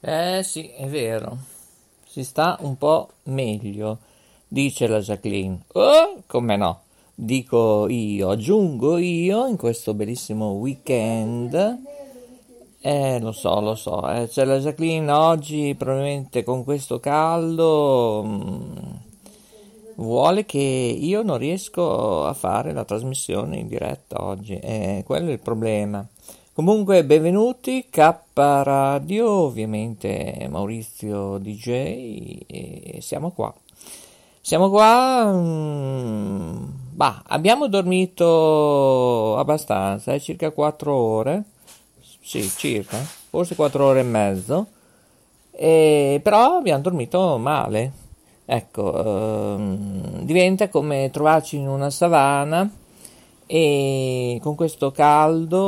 Eh sì, è vero. Si sta un po' meglio, dice la Jacqueline. Oh, come no? Dico io, aggiungo io in questo bellissimo weekend. Eh, lo so, lo so. Eh, c'è la Jacqueline oggi, probabilmente con questo caldo, mh, vuole che io non riesco a fare la trasmissione in diretta oggi. Eh, quello è il problema. Comunque, benvenuti, K Radio, ovviamente Maurizio DJ, e siamo qua. Siamo qua, mm, bah, abbiamo dormito abbastanza, eh, circa 4 ore, sì, circa, forse 4 ore e mezzo, e, però abbiamo dormito male. Ecco, ehm, diventa come trovarci in una savana e con questo caldo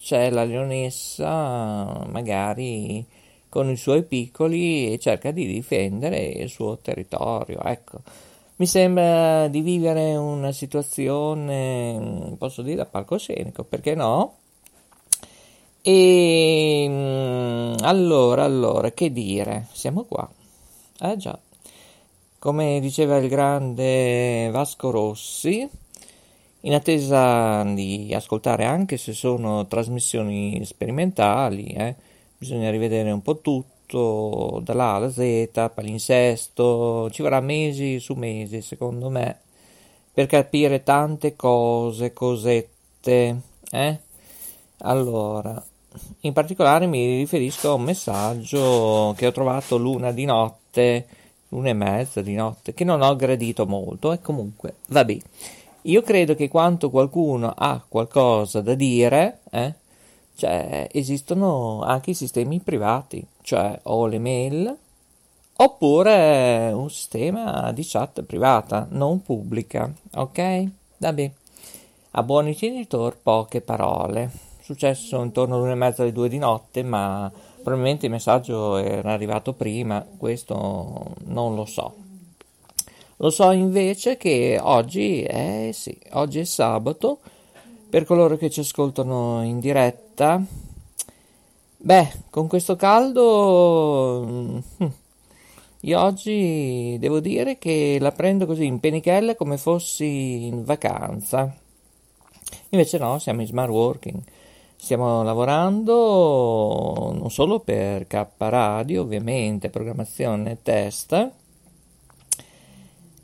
c'è la leonessa magari con i suoi piccoli e cerca di difendere il suo territorio ecco. Mi sembra di vivere una situazione posso dire a palcoscenico perché no? E mm, allora allora che dire? Siamo qua. Eh già. Come diceva il grande Vasco Rossi in attesa di ascoltare anche se sono trasmissioni sperimentali, eh, bisogna rivedere un po' tutto dall'A alla Z, palinsesto, ci vorrà mesi su mesi secondo me per capire tante cose, cosette, eh? Allora, in particolare mi riferisco a un messaggio che ho trovato l'una di notte, l'una e mezza di notte, che non ho gradito molto e comunque, vabbè. Io credo che quanto qualcuno ha qualcosa da dire, eh, cioè esistono anche i sistemi privati, cioè o le mail oppure un sistema di chat privata, non pubblica, ok? Vabbè. A buoni genitori poche parole. Successo intorno all'una e mezza alle due di notte, ma probabilmente il messaggio era arrivato prima, questo non lo so. Lo so invece che oggi è, sì, oggi è sabato, per coloro che ci ascoltano in diretta. Beh, con questo caldo, mm, io oggi devo dire che la prendo così in penichella come fossi in vacanza. Invece no, siamo in smart working. Stiamo lavorando non solo per K Radio, ovviamente, programmazione e test,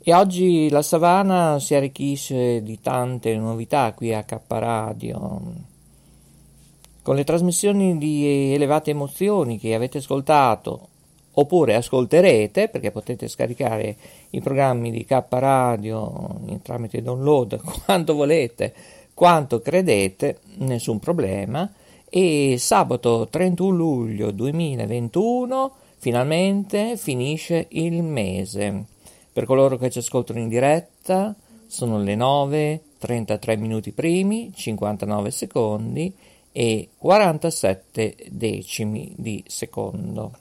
e oggi la savana si arricchisce di tante novità qui a K Radio. Con le trasmissioni di elevate emozioni che avete ascoltato oppure ascolterete, perché potete scaricare i programmi di K Radio tramite download quanto volete, quanto credete, nessun problema. E sabato 31 luglio 2021 finalmente finisce il mese. Per coloro che ci ascoltano in diretta, sono le 9, 33 minuti primi, 59 secondi e 47 decimi di secondo.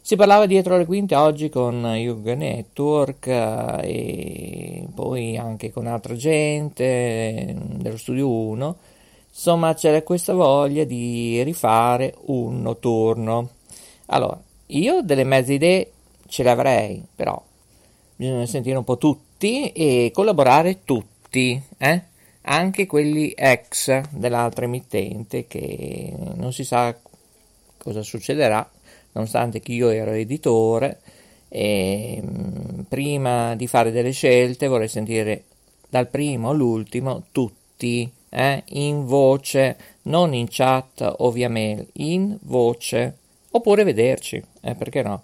Si parlava dietro le quinte oggi con Yuga Network eh, e poi anche con altra gente dello studio 1. Insomma, c'era questa voglia di rifare un notturno. Allora, io delle mezze idee ce l'avrei, però bisogna sentire un po' tutti e collaborare tutti, eh? anche quelli ex dell'altra emittente che non si sa cosa succederà, nonostante che io ero editore e mm, prima di fare delle scelte vorrei sentire dal primo all'ultimo tutti eh? in voce, non in chat o via mail, in voce, oppure vederci, eh? perché no?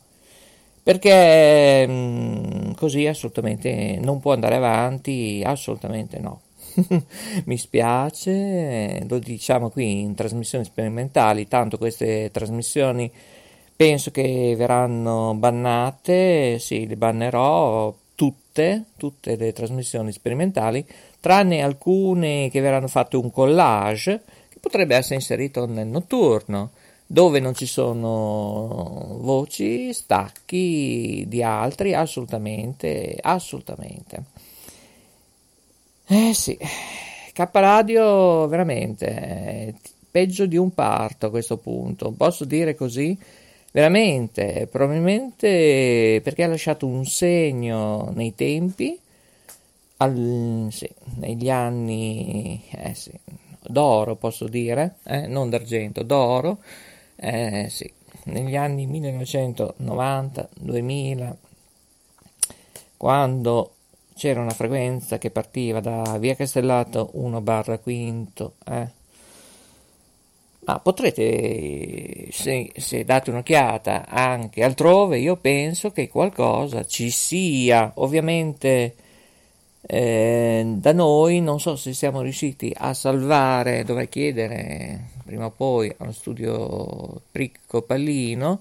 Perché mh, mm, così assolutamente non può andare avanti, assolutamente no. mi spiace, lo diciamo qui in trasmissioni sperimentali, tanto queste trasmissioni penso che verranno bannate, sì, le bannerò tutte, tutte le trasmissioni sperimentali, tranne alcune che verranno fatte un collage che potrebbe essere inserito nel notturno dove non ci sono voci, stacchi di altri, assolutamente, assolutamente. Eh sì, K Radio veramente peggio di un parto a questo punto, posso dire così? Veramente, probabilmente perché ha lasciato un segno nei tempi, al, sì, negli anni eh sì, d'oro posso dire, eh, non d'argento, d'oro, eh, sì, negli anni 1990-2000, quando c'era una frequenza che partiva da via Castellato 1 barra quinto, eh. ma potrete, se, se date un'occhiata anche altrove, io penso che qualcosa ci sia, ovviamente eh, da noi non so se siamo riusciti a salvare, dovrei chiedere prima o poi allo studio Pricco Pallino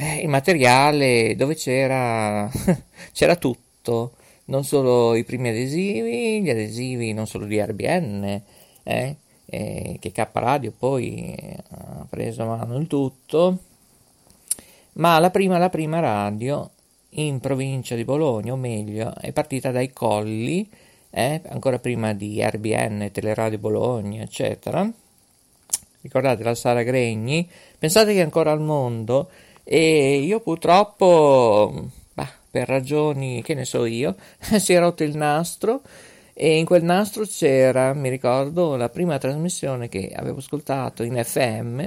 eh, il materiale dove c'era, c'era tutto, non solo i primi adesivi, gli adesivi non solo di RBN, eh, eh, che K Radio poi ha preso a mano il tutto, ma la prima, la prima radio in provincia di Bologna, o meglio, è partita dai Colli, eh, ancora prima di RBN, Teleradio Bologna, eccetera. Ricordate la Sara Gregni? Pensate che è ancora al mondo e io purtroppo, bah, per ragioni che ne so io, si è rotto il nastro e in quel nastro c'era, mi ricordo, la prima trasmissione che avevo ascoltato in FM,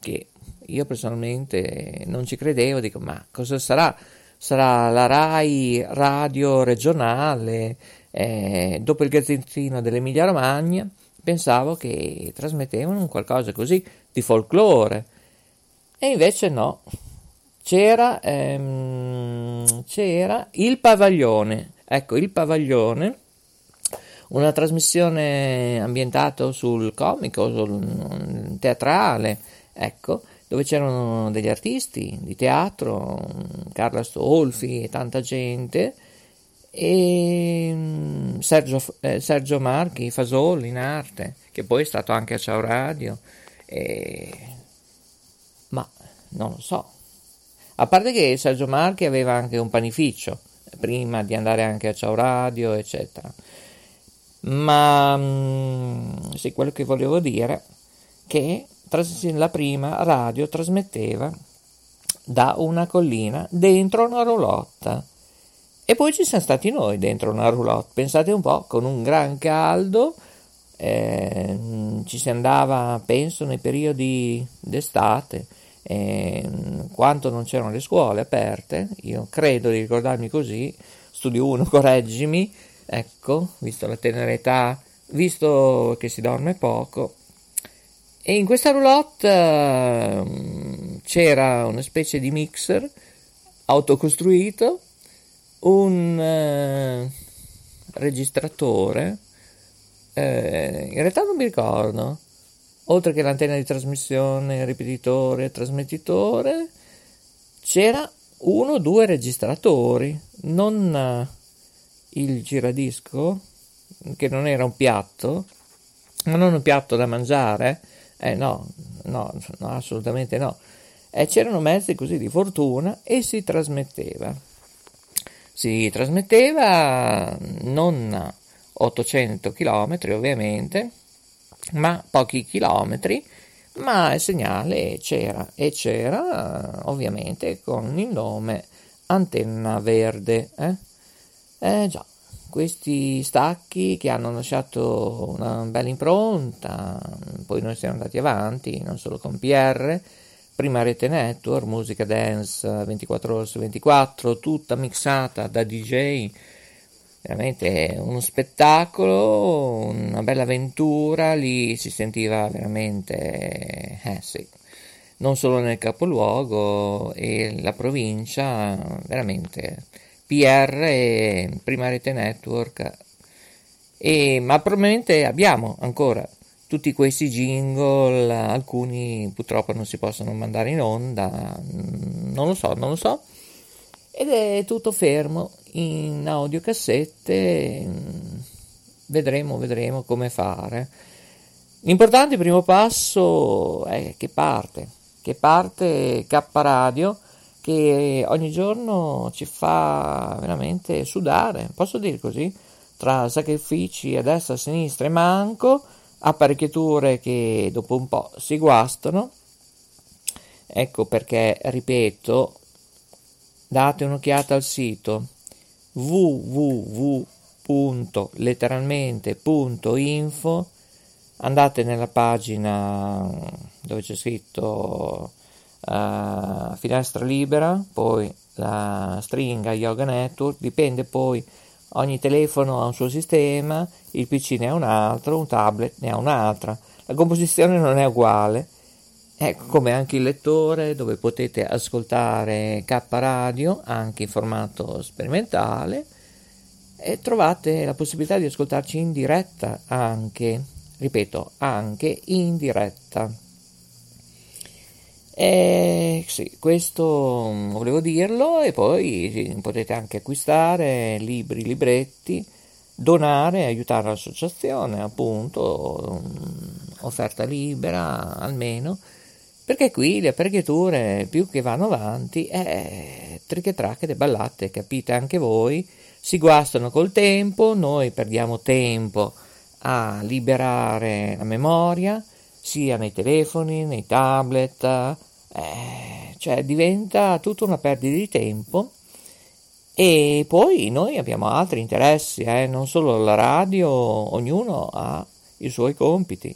che io personalmente non ci credevo, dico ma cosa sarà? Sarà la RAI radio regionale, eh, dopo il Gazzettino dell'Emilia Romagna, pensavo che trasmettevano qualcosa così di folklore. E invece no, c'era, ehm, c'era il Pavaglione. Ecco, il Pavaglione, una trasmissione ambientata sul comico, sul teatrale, ecco, dove c'erano degli artisti di teatro, Carla Stolfi e tanta gente, e mm, Sergio, eh, Sergio Marchi, Fasoli in arte, che poi è stato anche a Ciao Radio, e... ma non lo so. A parte che Sergio Marchi aveva anche un panificio prima di andare anche a Ciao Radio, eccetera. Ma mm, sì, quello che volevo dire che la prima radio trasmetteva da una collina dentro una roulotte. E poi ci siamo stati noi dentro una roulotte. Pensate un po', con un gran caldo, eh, ci si andava, penso, nei periodi d'estate, eh, quanto non c'erano le scuole aperte. Io credo di ricordarmi così. Studio 1, correggimi. Ecco, visto la tenera età, visto che si dorme poco, e in questa roulotte uh, c'era una specie di mixer autocostruito, un uh, registratore, uh, in realtà non mi ricordo, oltre che l'antenna di trasmissione, ripetitore, trasmettitore, c'era uno o due registratori, non il giradisco, che non era un piatto, ma non un piatto da mangiare, eh no, no, no assolutamente no. E c'erano mezzi così di fortuna e si trasmetteva. Si trasmetteva non 800 km ovviamente, ma pochi chilometri, ma il segnale c'era e c'era ovviamente con il nome Antenna Verde. Eh, eh già, questi stacchi che hanno lasciato una bella impronta, poi noi siamo andati avanti, non solo con PR, prima rete network, musica dance 24 ore su 24, tutta mixata da DJ, veramente uno spettacolo, una bella avventura, lì si sentiva veramente, eh sì, non solo nel capoluogo e la provincia, veramente PR e Prima Rete Network E, ma probabilmente abbiamo ancora tutti questi jingle, alcuni purtroppo non si possono mandare in onda, mm, non lo so, non lo so. Ed è tutto fermo in audiocassette, mm, vedremo, vedremo come fare. L'importante primo passo è che parte, che parte K Radio che ogni giorno ci fa veramente sudare, posso dire così, tra sacrifici a destra, a sinistra e manco, apparecchiature che dopo un po' si guastano. Ecco perché, ripeto, date un'occhiata al sito www.letteralmente.info andate nella pagina dove c'è scritto uh, finestra libera, poi la stringa Yoga Network, dipende poi ogni telefono ha un suo sistema, il PC ne ha un altro, un tablet ne ha un'altra, la composizione non è uguale, ecco come anche il lettore dove potete ascoltare K Radio anche in formato sperimentale e trovate la possibilità di ascoltarci in diretta anche, ripeto, anche in diretta. E sì, questo volevo dirlo e poi potete anche acquistare libri, libretti, donare, aiutare l'associazione, appunto, mm, offerta libera almeno, perché qui le apparecchiature più che vanno avanti, eh, triche tracche de ballate, capite? Anche voi, si guastano col tempo, noi perdiamo tempo a liberare la memoria, sia nei telefoni, nei tablet, eh, cioè diventa tutta una perdita di tempo. E poi noi abbiamo altri interessi, eh, non solo la radio, ognuno ha i suoi compiti,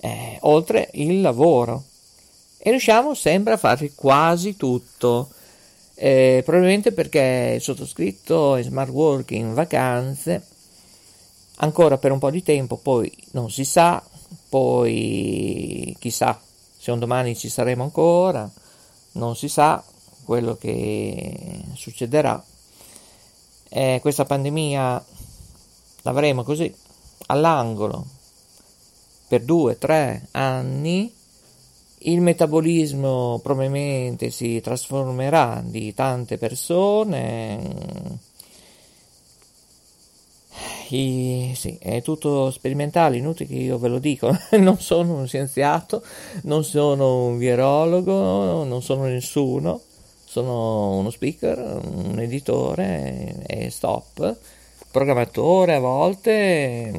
eh, oltre il lavoro. E riusciamo sempre a fare quasi tutto. Eh, probabilmente perché il sottoscritto in smart working in vacanze ancora per un po' di tempo, poi non si sa, poi chissà se un domani ci saremo ancora, non si sa quello che succederà. Eh, questa pandemia l'avremo così all'angolo per due, tre anni. Il metabolismo probabilmente si trasformerà di tante persone i, sì, è tutto sperimentale, inutile che io ve lo dico, non sono uno scienziato, non sono un virologo, non sono nessuno, sono uno speaker, un editore e stop, programmatore a volte,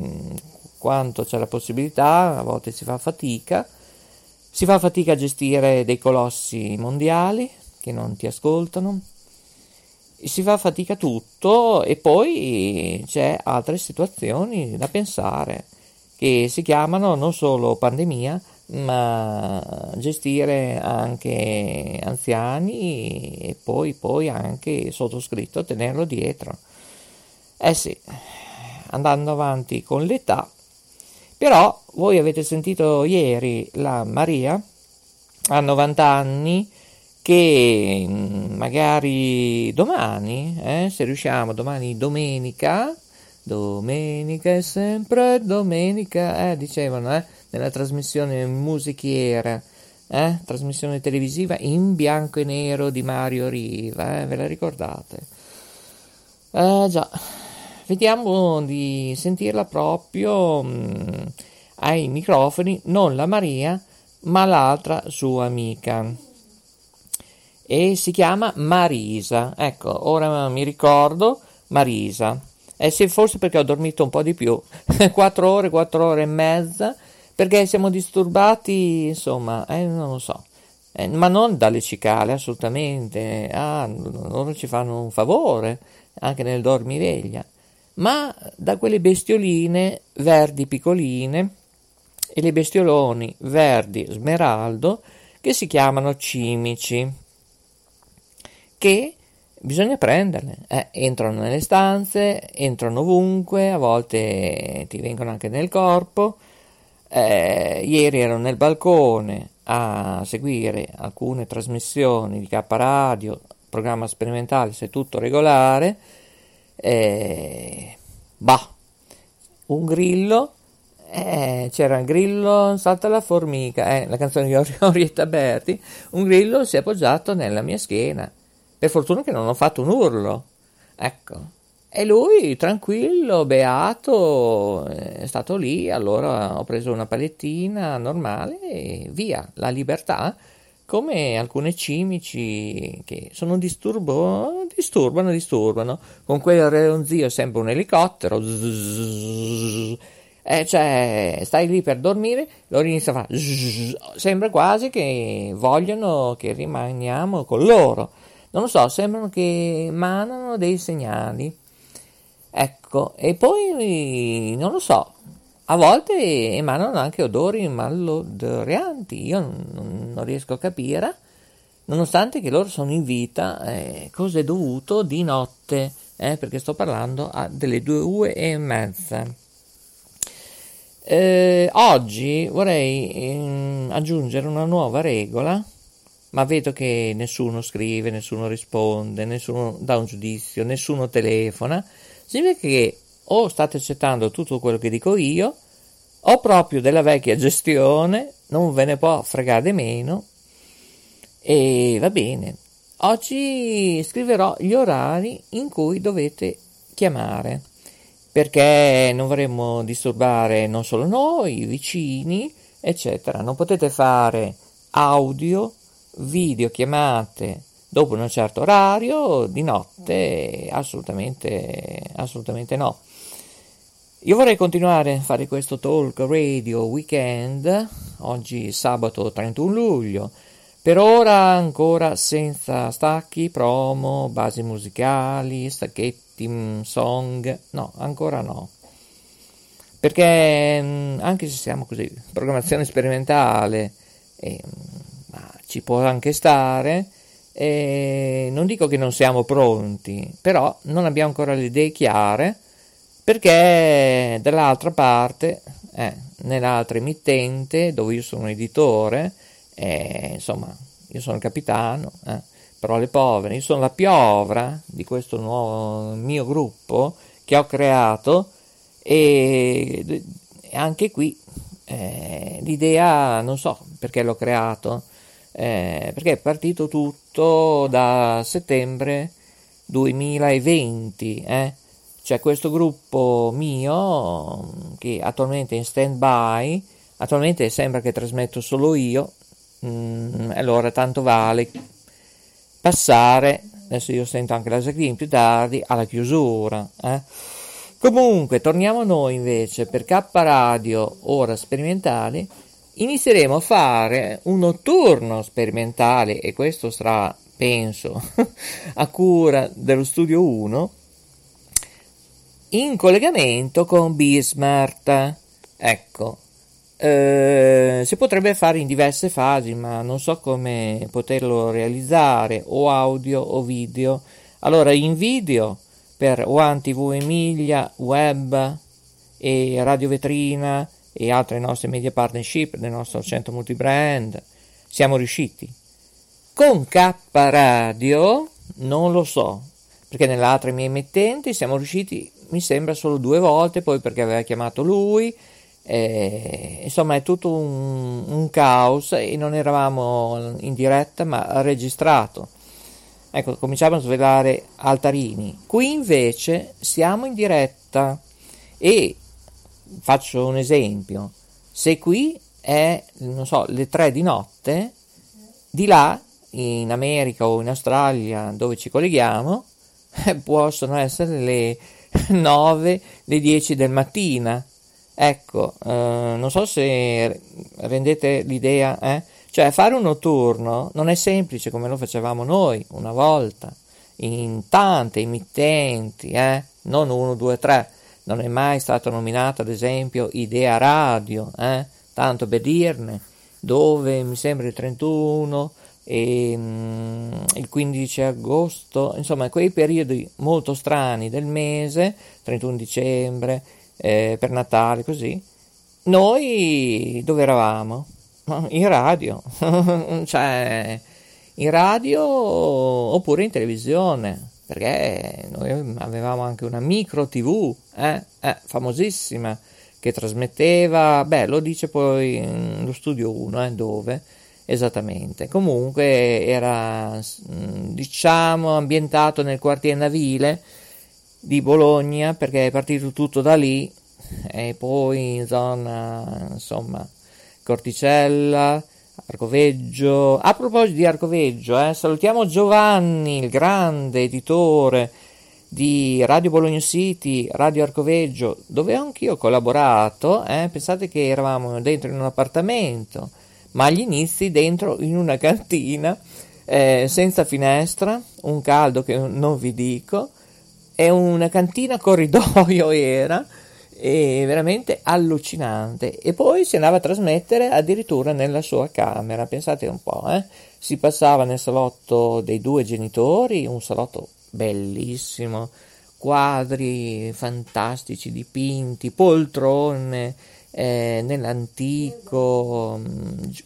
quanto c'è la possibilità, a volte si fa fatica, si fa fatica a gestire dei colossi mondiali che non ti ascoltano, si fa fatica tutto e poi c'è altre situazioni da pensare che si chiamano non solo pandemia ma gestire anche anziani e poi, poi anche sottoscritto tenerlo dietro. Eh sì andando avanti con l'età. Però voi avete sentito ieri la Maria ha 90 anni che mm, magari domani, eh, se riusciamo, domani domenica, domenica è sempre domenica, eh, dicevano, eh, nella trasmissione musichiera, eh, trasmissione televisiva in bianco e nero di Mario Riva, eh, ve la ricordate? Eh già, vediamo di sentirla proprio mh, mm, ai microfoni, non la Maria, ma l'altra sua amica e si chiama Marisa. Ecco, ora mi ricordo Marisa. Eh sì, forse perché ho dormito un po' di più, 4 ore, 4 ore e mezza, perché siamo disturbati, insomma, eh, non lo so. Eh, ma non dalle cicale, assolutamente. Ah, loro ci fanno un favore, anche nel dormiveglia. Ma da quelle bestioline verdi piccoline e le bestioloni verdi smeraldo che si chiamano cimici che bisogna prenderle. Eh, entrano nelle stanze, entrano ovunque, a volte ti vengono anche nel corpo. Eh, ieri ero nel balcone a seguire alcune trasmissioni di K Radio, programma sperimentale, se tutto regolare. Eh, bah, un grillo, eh, c'era il grillo, salta la formica, eh, la canzone di Orietta Berti, un grillo si è appoggiato nella mia schiena. Per fortuna che non ho fatto un urlo. Ecco. E lui, tranquillo, beato, è stato lì, allora ho preso una palettina normale e via, la libertà, come alcune cimici che sono disturbo, disturbano, disturbano, con quel reonzio sempre un elicottero, zzz, eh, cioè stai lì per dormire, loro iniziano a fare, sembra quasi che vogliono che rimaniamo con loro, non lo so, sembrano che emanano dei segnali. Ecco, e poi non lo so, a volte emanano anche odori malodorianti, io non, non riesco a capire, nonostante che loro sono in vita, eh, cosa è dovuto di notte, eh, perché sto parlando a delle due e mezza. Eh, oggi vorrei eh, aggiungere una nuova regola, ma vedo che nessuno scrive, nessuno risponde, nessuno dà un giudizio, nessuno telefona significa che o state accettando tutto quello che dico io, o proprio della vecchia gestione, non ve ne può fregare meno, e va bene. Oggi scriverò gli orari in cui dovete chiamare, perché non vorremmo disturbare non solo noi, i vicini, eccetera. Non potete fare audio, video chiamate dopo un certo orario, di notte, assolutamente, assolutamente no. Io vorrei continuare a fare questo talk radio weekend, oggi sabato 31 luglio, per ora ancora senza stacchi, promo, basi musicali, stacchetti, mm, song, no, ancora no. Perché mm, anche se siamo così, programmazione sperimentale, eh, ci può anche stare, eh, non dico che non siamo pronti, però non abbiamo ancora le idee chiare perché dall'altra parte, eh, nell'altra emittente dove io sono editore, eh, insomma, io sono il capitano, eh, però le povere, io sono la piovra di questo nuovo mio gruppo che ho creato e anche qui eh, l'idea non so perché l'ho creato eh, perché è partito tutto da settembre 2020, eh? c'è questo gruppo mio che attualmente è in stand by, attualmente sembra che trasmetto solo io, mm, allora tanto vale passare, adesso io sento anche la Jacqueline più tardi, alla chiusura. Eh? Comunque, torniamo noi invece per K Radio, ora sperimentali, inizieremo a fare un notturno sperimentale e questo sarà, penso, a cura dello studio 1 in collegamento con Bismart. Ecco, eh, si potrebbe fare in diverse fasi, ma non so come poterlo realizzare, o audio o video. Allora, in video per One TV Emilia, web e Radio Vetrina e altre nostre media partnership del nostro centro multibrand, siamo riusciti. Con K Radio non lo so, perché nell'altra mia emittente siamo riusciti, mi sembra, solo due volte, poi perché aveva chiamato lui, eh, insomma è tutto un, un, caos e non eravamo in diretta ma registrato. Ecco, cominciamo a svelare altarini. Qui invece siamo in diretta e faccio un esempio, se qui è, non so, le 3 di notte, di là, in America o in Australia, dove ci colleghiamo, possono essere le 9, le 10 del mattino. Ecco, eh, non so se rendete l'idea, eh? Cioè, fare un notturno non è semplice come lo facevamo noi una volta, in tante emittenti, eh? Non 1, 2, 3 non è mai stata nominata, ad esempio, Idea Radio, eh? tanto per dirne, dove mi sembra il 31 e mm, il 15 agosto, insomma, quei periodi molto strani del mese, 31 dicembre, eh, per Natale, così, noi dove eravamo? In radio, cioè in radio oppure in televisione. Perché noi avevamo anche una micro TV, eh, eh, famosissima, che trasmetteva, beh, lo dice poi lo studio 1, eh, dove esattamente. Comunque era, diciamo, ambientato nel quartiere navile di Bologna, perché è partito tutto da lì, e poi in zona, insomma, Corticella, Arcoveggio. A proposito di Arcoveggio, eh, salutiamo Giovanni, il grande editore di Radio Bologna City, Radio Arcoveggio, dove anch'io ho collaborato. Eh, pensate che eravamo dentro in un appartamento, ma agli inizi dentro in una cantina eh, senza finestra, un caldo che non vi dico, e una cantina corridoio era è veramente allucinante. E poi si andava a trasmettere addirittura nella sua camera, pensate un po', eh? si passava nel salotto dei due genitori, un salotto bellissimo, quadri fantastici dipinti, poltrone eh, nell'antico.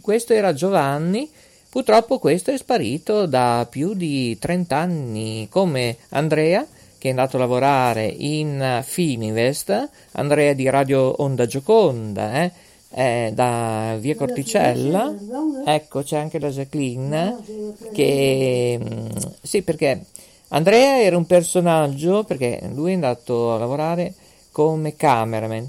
Questo era Giovanni. Purtroppo questo è sparito da più di 30 anni, come Andrea, che è andato a lavorare in Fininvest, Andrea di Radio Onda Gioconda, eh, eh, da via Corticella. Ecco, c'è anche la Jacqueline, che mm, sì, perché Andrea era un personaggio, perché lui è andato a lavorare come cameraman.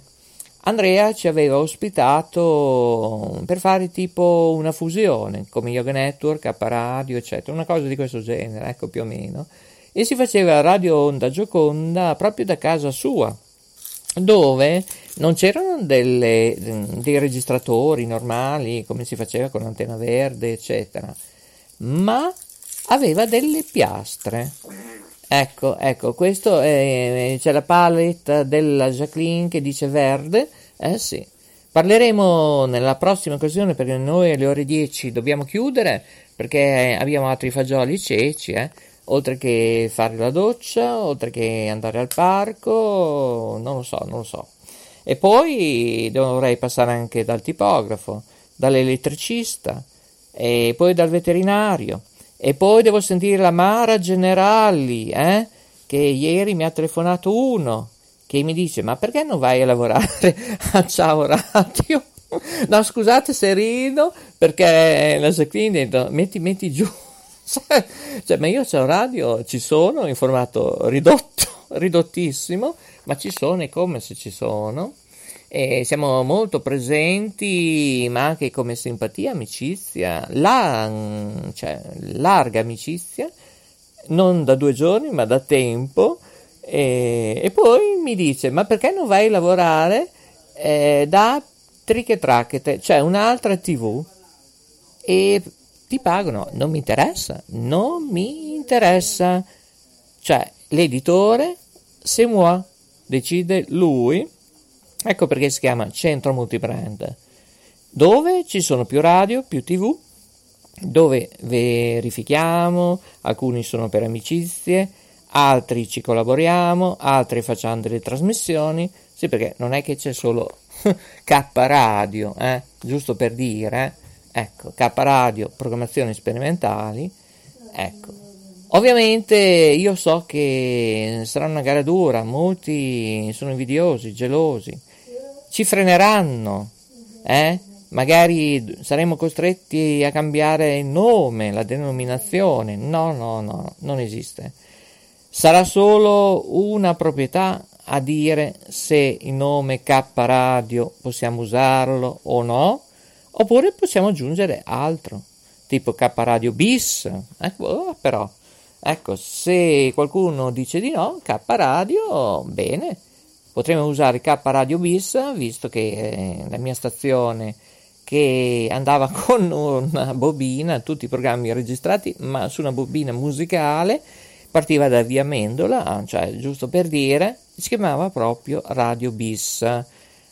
Andrea ci aveva ospitato per fare tipo una fusione come Yoga Network, K Radio, eccetera, una cosa di questo genere, ecco più o meno e si faceva radio onda Gioconda proprio da casa sua, dove non c'erano delle, dei registratori normali come si faceva con l'antenna verde, eccetera, ma aveva delle piastre. Ecco, ecco, questo è, c'è la palette della Jacqueline che dice verde, eh sì. Parleremo nella prossima occasione perché noi alle ore 10 dobbiamo chiudere perché abbiamo altri fagioli ceci, eh oltre che fare la doccia, oltre che andare al parco, non lo so, non lo so. E poi dovrei passare anche dal tipografo, dall'elettricista, e poi dal veterinario, e poi devo sentire la Mara Generali, eh? che ieri mi ha telefonato uno, che mi dice, ma perché non vai a lavorare a Ciao Radio? No, scusate se rido, perché la Jacqueline metti, metti giù cioè, ma io c'è radio, ci sono in formato ridotto, ridottissimo, ma ci sono e come se ci sono. E siamo molto presenti, ma anche come simpatia, amicizia, la, cioè, larga amicizia, non da due giorni, ma da tempo. E, e poi mi dice: Ma perché non vai a lavorare eh, da Triche Tracchete, cioè un'altra TV? E ti pagano, non mi interessa, non mi interessa. Cioè, l'editore, se muove, decide lui, ecco perché si chiama centro multibrand, dove ci sono più radio, più tv, dove verifichiamo, alcuni sono per amicizie, altri ci collaboriamo, altri facciamo delle trasmissioni, sì perché non è che c'è solo K Radio, eh? giusto per dire, Ecco, K Radio, programmazioni sperimentali. Ecco. Ovviamente io so che sarà una gara dura, molti sono invidiosi, gelosi, ci freneranno, eh? magari saremo costretti a cambiare il nome, la denominazione. No, no, no, non esiste. Sarà solo una proprietà a dire se il nome K Radio possiamo usarlo o no Oppure possiamo aggiungere altro, tipo K Radio bis. Ecco, però, ecco, se qualcuno dice di no, K Radio, bene, potremmo usare K Radio bis, visto che eh, la mia stazione che andava con una bobina, tutti i programmi registrati, ma su una bobina musicale, partiva da via Mendola, cioè giusto per dire, si chiamava proprio Radio Bis,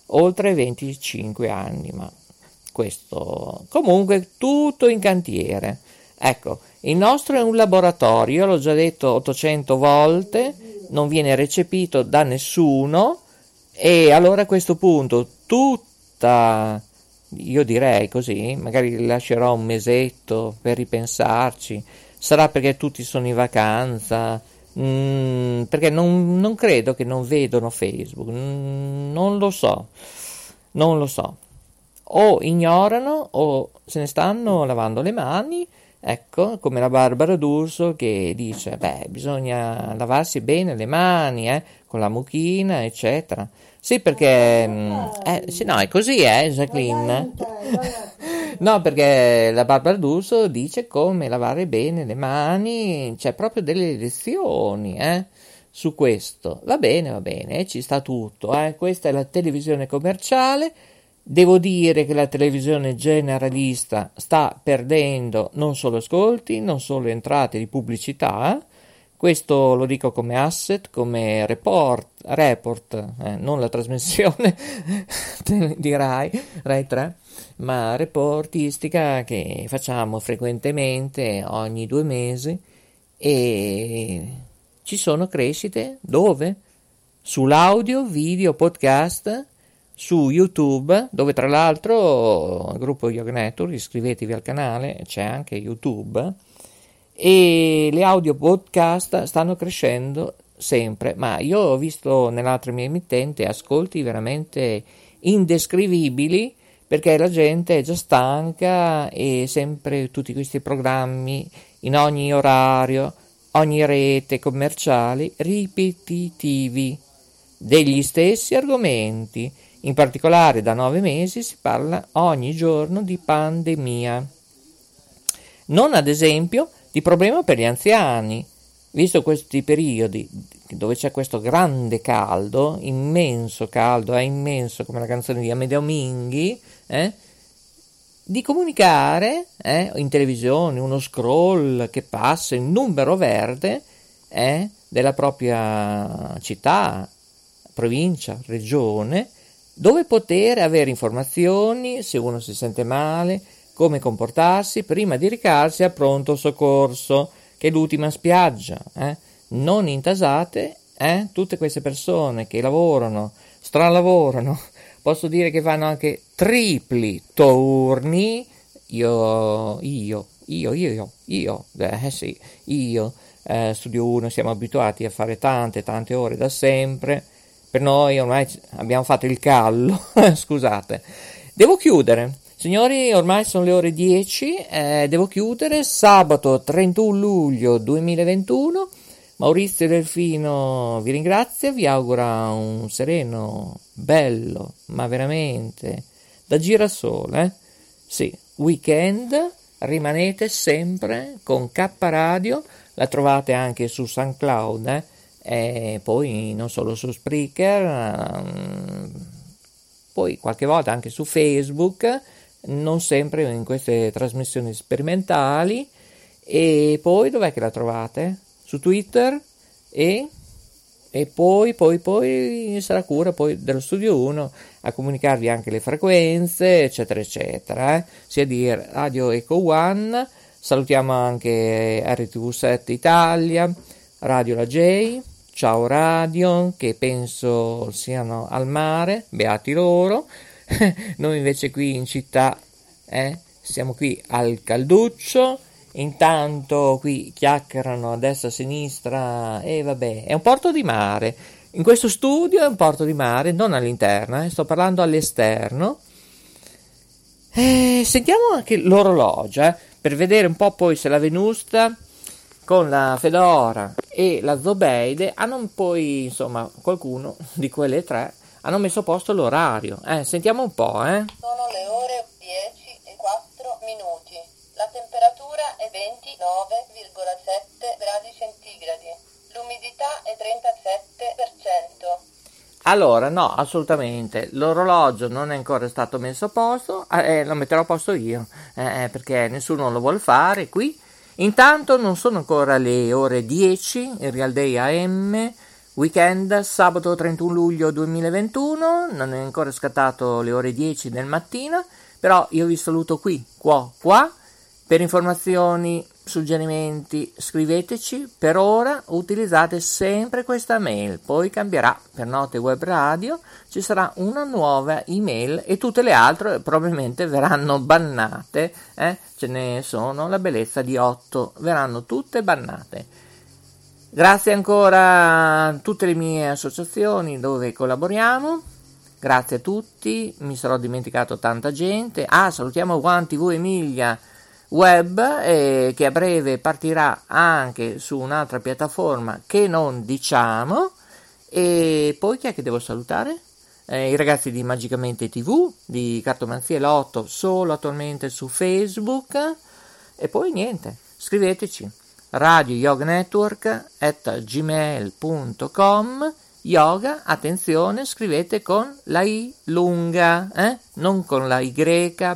oltre 25 anni, ma questo. Comunque tutto in cantiere. Ecco, il nostro è un laboratorio, l'ho già detto 800 volte, non viene recepito da nessuno e allora a questo punto tutta, io direi così, magari lascerò un mesetto per ripensarci, sarà perché tutti sono in vacanza, Mm, perché non, non, credo che non vedono Facebook, mm, non lo so, non lo so. O ignorano o se ne stanno lavando le mani, ecco, come la Barbara D'Urso che dice, beh, bisogna lavarsi bene le mani, eh, con la mucchina, eccetera. Sì, perché... Mm, eh, sì, no, è così, eh, Jacqueline. no, perché la Barbara D'Urso dice come lavare bene le mani, c'è proprio delle lezioni, eh, su questo. Va bene, va bene, ci sta tutto, eh. Questa è la televisione commerciale. Devo dire che la televisione generalista sta perdendo non solo ascolti, non solo entrate di pubblicità, questo lo dico come asset, come report, report eh, non la trasmissione di Rai, Rai 3, ma reportistica che facciamo frequentemente ogni due mesi e ci sono crescite dove? Sull'audio, video, podcast, su YouTube, dove tra l'altro il gruppo Yoga Network, iscrivetevi al canale, c'è anche YouTube e le audio podcast stanno crescendo sempre, ma io ho visto nell'altra mia emittente ascolti veramente indescrivibili perché la gente è già stanca e sempre tutti questi programmi in ogni orario, ogni rete commerciale ripetitivi degli stessi argomenti. In particolare da nove mesi si parla ogni giorno di pandemia. Non ad esempio di problema per gli anziani, visto questi periodi dove c'è questo grande caldo, immenso caldo, è immenso come la canzone di Amedeo Minghi, eh, di comunicare eh, in televisione uno scroll che passa in numero verde eh, della propria città, provincia, regione, dove poter avere informazioni se uno si sente male, come comportarsi prima di recarsi a pronto soccorso, che è l'ultima spiaggia. Eh? Non intasate eh? tutte queste persone che lavorano, stralavorano, posso dire che fanno anche tripli turni. Io, io, io, io, io, eh sì, io, eh, Studio 1, siamo abituati a fare tante, tante ore da sempre. Per noi ormai abbiamo fatto il callo, scusate. Devo chiudere. Signori, ormai sono le ore 10, eh, devo chiudere. Sabato 31 luglio 2021. Maurizio Delfino vi ringrazia, vi augura un sereno, bello, ma veramente da girasole. Eh? Sì, weekend, rimanete sempre con K Radio, la trovate anche su SoundCloud eh? E poi non solo su Spreaker, um, poi qualche volta anche su Facebook non sempre in queste trasmissioni sperimentali. E poi dov'è che la trovate? Su Twitter e, e poi, poi, poi sarà cura poi dello studio 1 a comunicarvi anche le frequenze, eccetera, eccetera. Eh? Sia di Radio Eco One, salutiamo anche RTV7 Italia, Radio La J, Ciao Radio, che penso siano al mare, beati loro. Noi invece qui in città eh, siamo qui al calduccio. Intanto qui chiacchierano a destra e a sinistra e vabbè, è un porto di mare. In questo studio è un porto di mare, non all'interno, eh, sto parlando all'esterno. Eh, sentiamo anche l'orologio eh, per vedere un po' poi se la Venusta con la Fedora e la Zobeide hanno poi, insomma, qualcuno di quelle tre hanno messo a posto l'orario. Eh, sentiamo un po', eh. Sono le ore 10 e 4 minuti. La temperatura è 29,7 gradi centigradi. L'umidità è 37%. Allora, no, assolutamente. L'orologio non è ancora stato messo a posto, eh, lo metterò a posto io, eh, perché nessuno lo vuole fare qui. Intanto non sono ancora le ore 10, il Real Day AM, Weekend, sabato 31 luglio 2021, non è ancora scattato le ore 10 del mattino, però io vi saluto qui, qua, qua. Per informazioni, suggerimenti, scriveteci. Per ora utilizzate sempre questa mail, poi cambierà per Note Web Radio, ci sarà una nuova email e tutte le altre probabilmente verranno bannate. Eh? Ce ne sono la bellezza di 8, verranno tutte bannate. Grazie ancora a tutte le mie associazioni dove collaboriamo. Grazie a tutti, mi sarò dimenticato tanta gente. Ah, salutiamo One TV Emilia Web eh, che a breve partirà anche su un'altra piattaforma che non diciamo. E poi chi è che devo salutare? Eh, I ragazzi di Magicamente TV, di Cartomanzia Lotto, solo attualmente su Facebook. E poi niente, scriveteci radio yoga network at gmail.com yoga, attenzione, scrivete con la I lunga, eh? non con la Y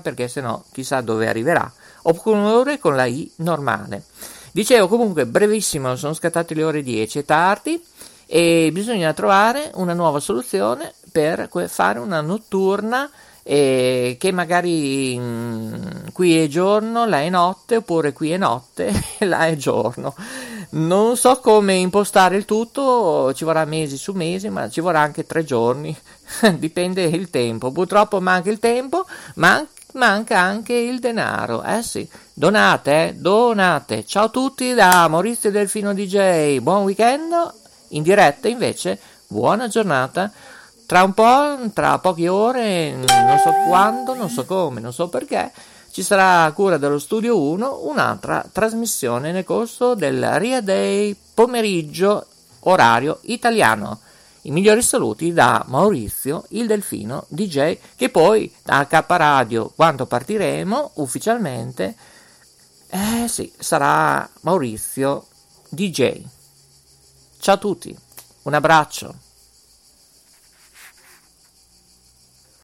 perché sennò chissà dove arriverà, oppure con la I normale. Dicevo comunque brevissimo, sono scattate le ore 10, è tardi e bisogna trovare una nuova soluzione per fare una notturna e che magari mh, mm, qui è giorno, là è notte, oppure qui è notte là è giorno. Non so come impostare il tutto, ci vorrà mesi su mesi, ma ci vorrà anche tre giorni, dipende il tempo. Purtroppo manca il tempo, ma manca anche il denaro. Eh sì, donate, donate. Ciao a tutti da Maurizio Delfino DJ, buon weekend. In diretta invece, buona giornata. Tra un po', tra poche ore, non so quando, non so come, non so perché, ci sarà a cura dello Studio 1 un'altra trasmissione nel corso del Ria Day pomeriggio orario italiano. I migliori saluti da Maurizio, il Delfino DJ, che poi da K Radio, quando partiremo ufficialmente, eh sì, sarà Maurizio DJ. Ciao a tutti, un abbraccio.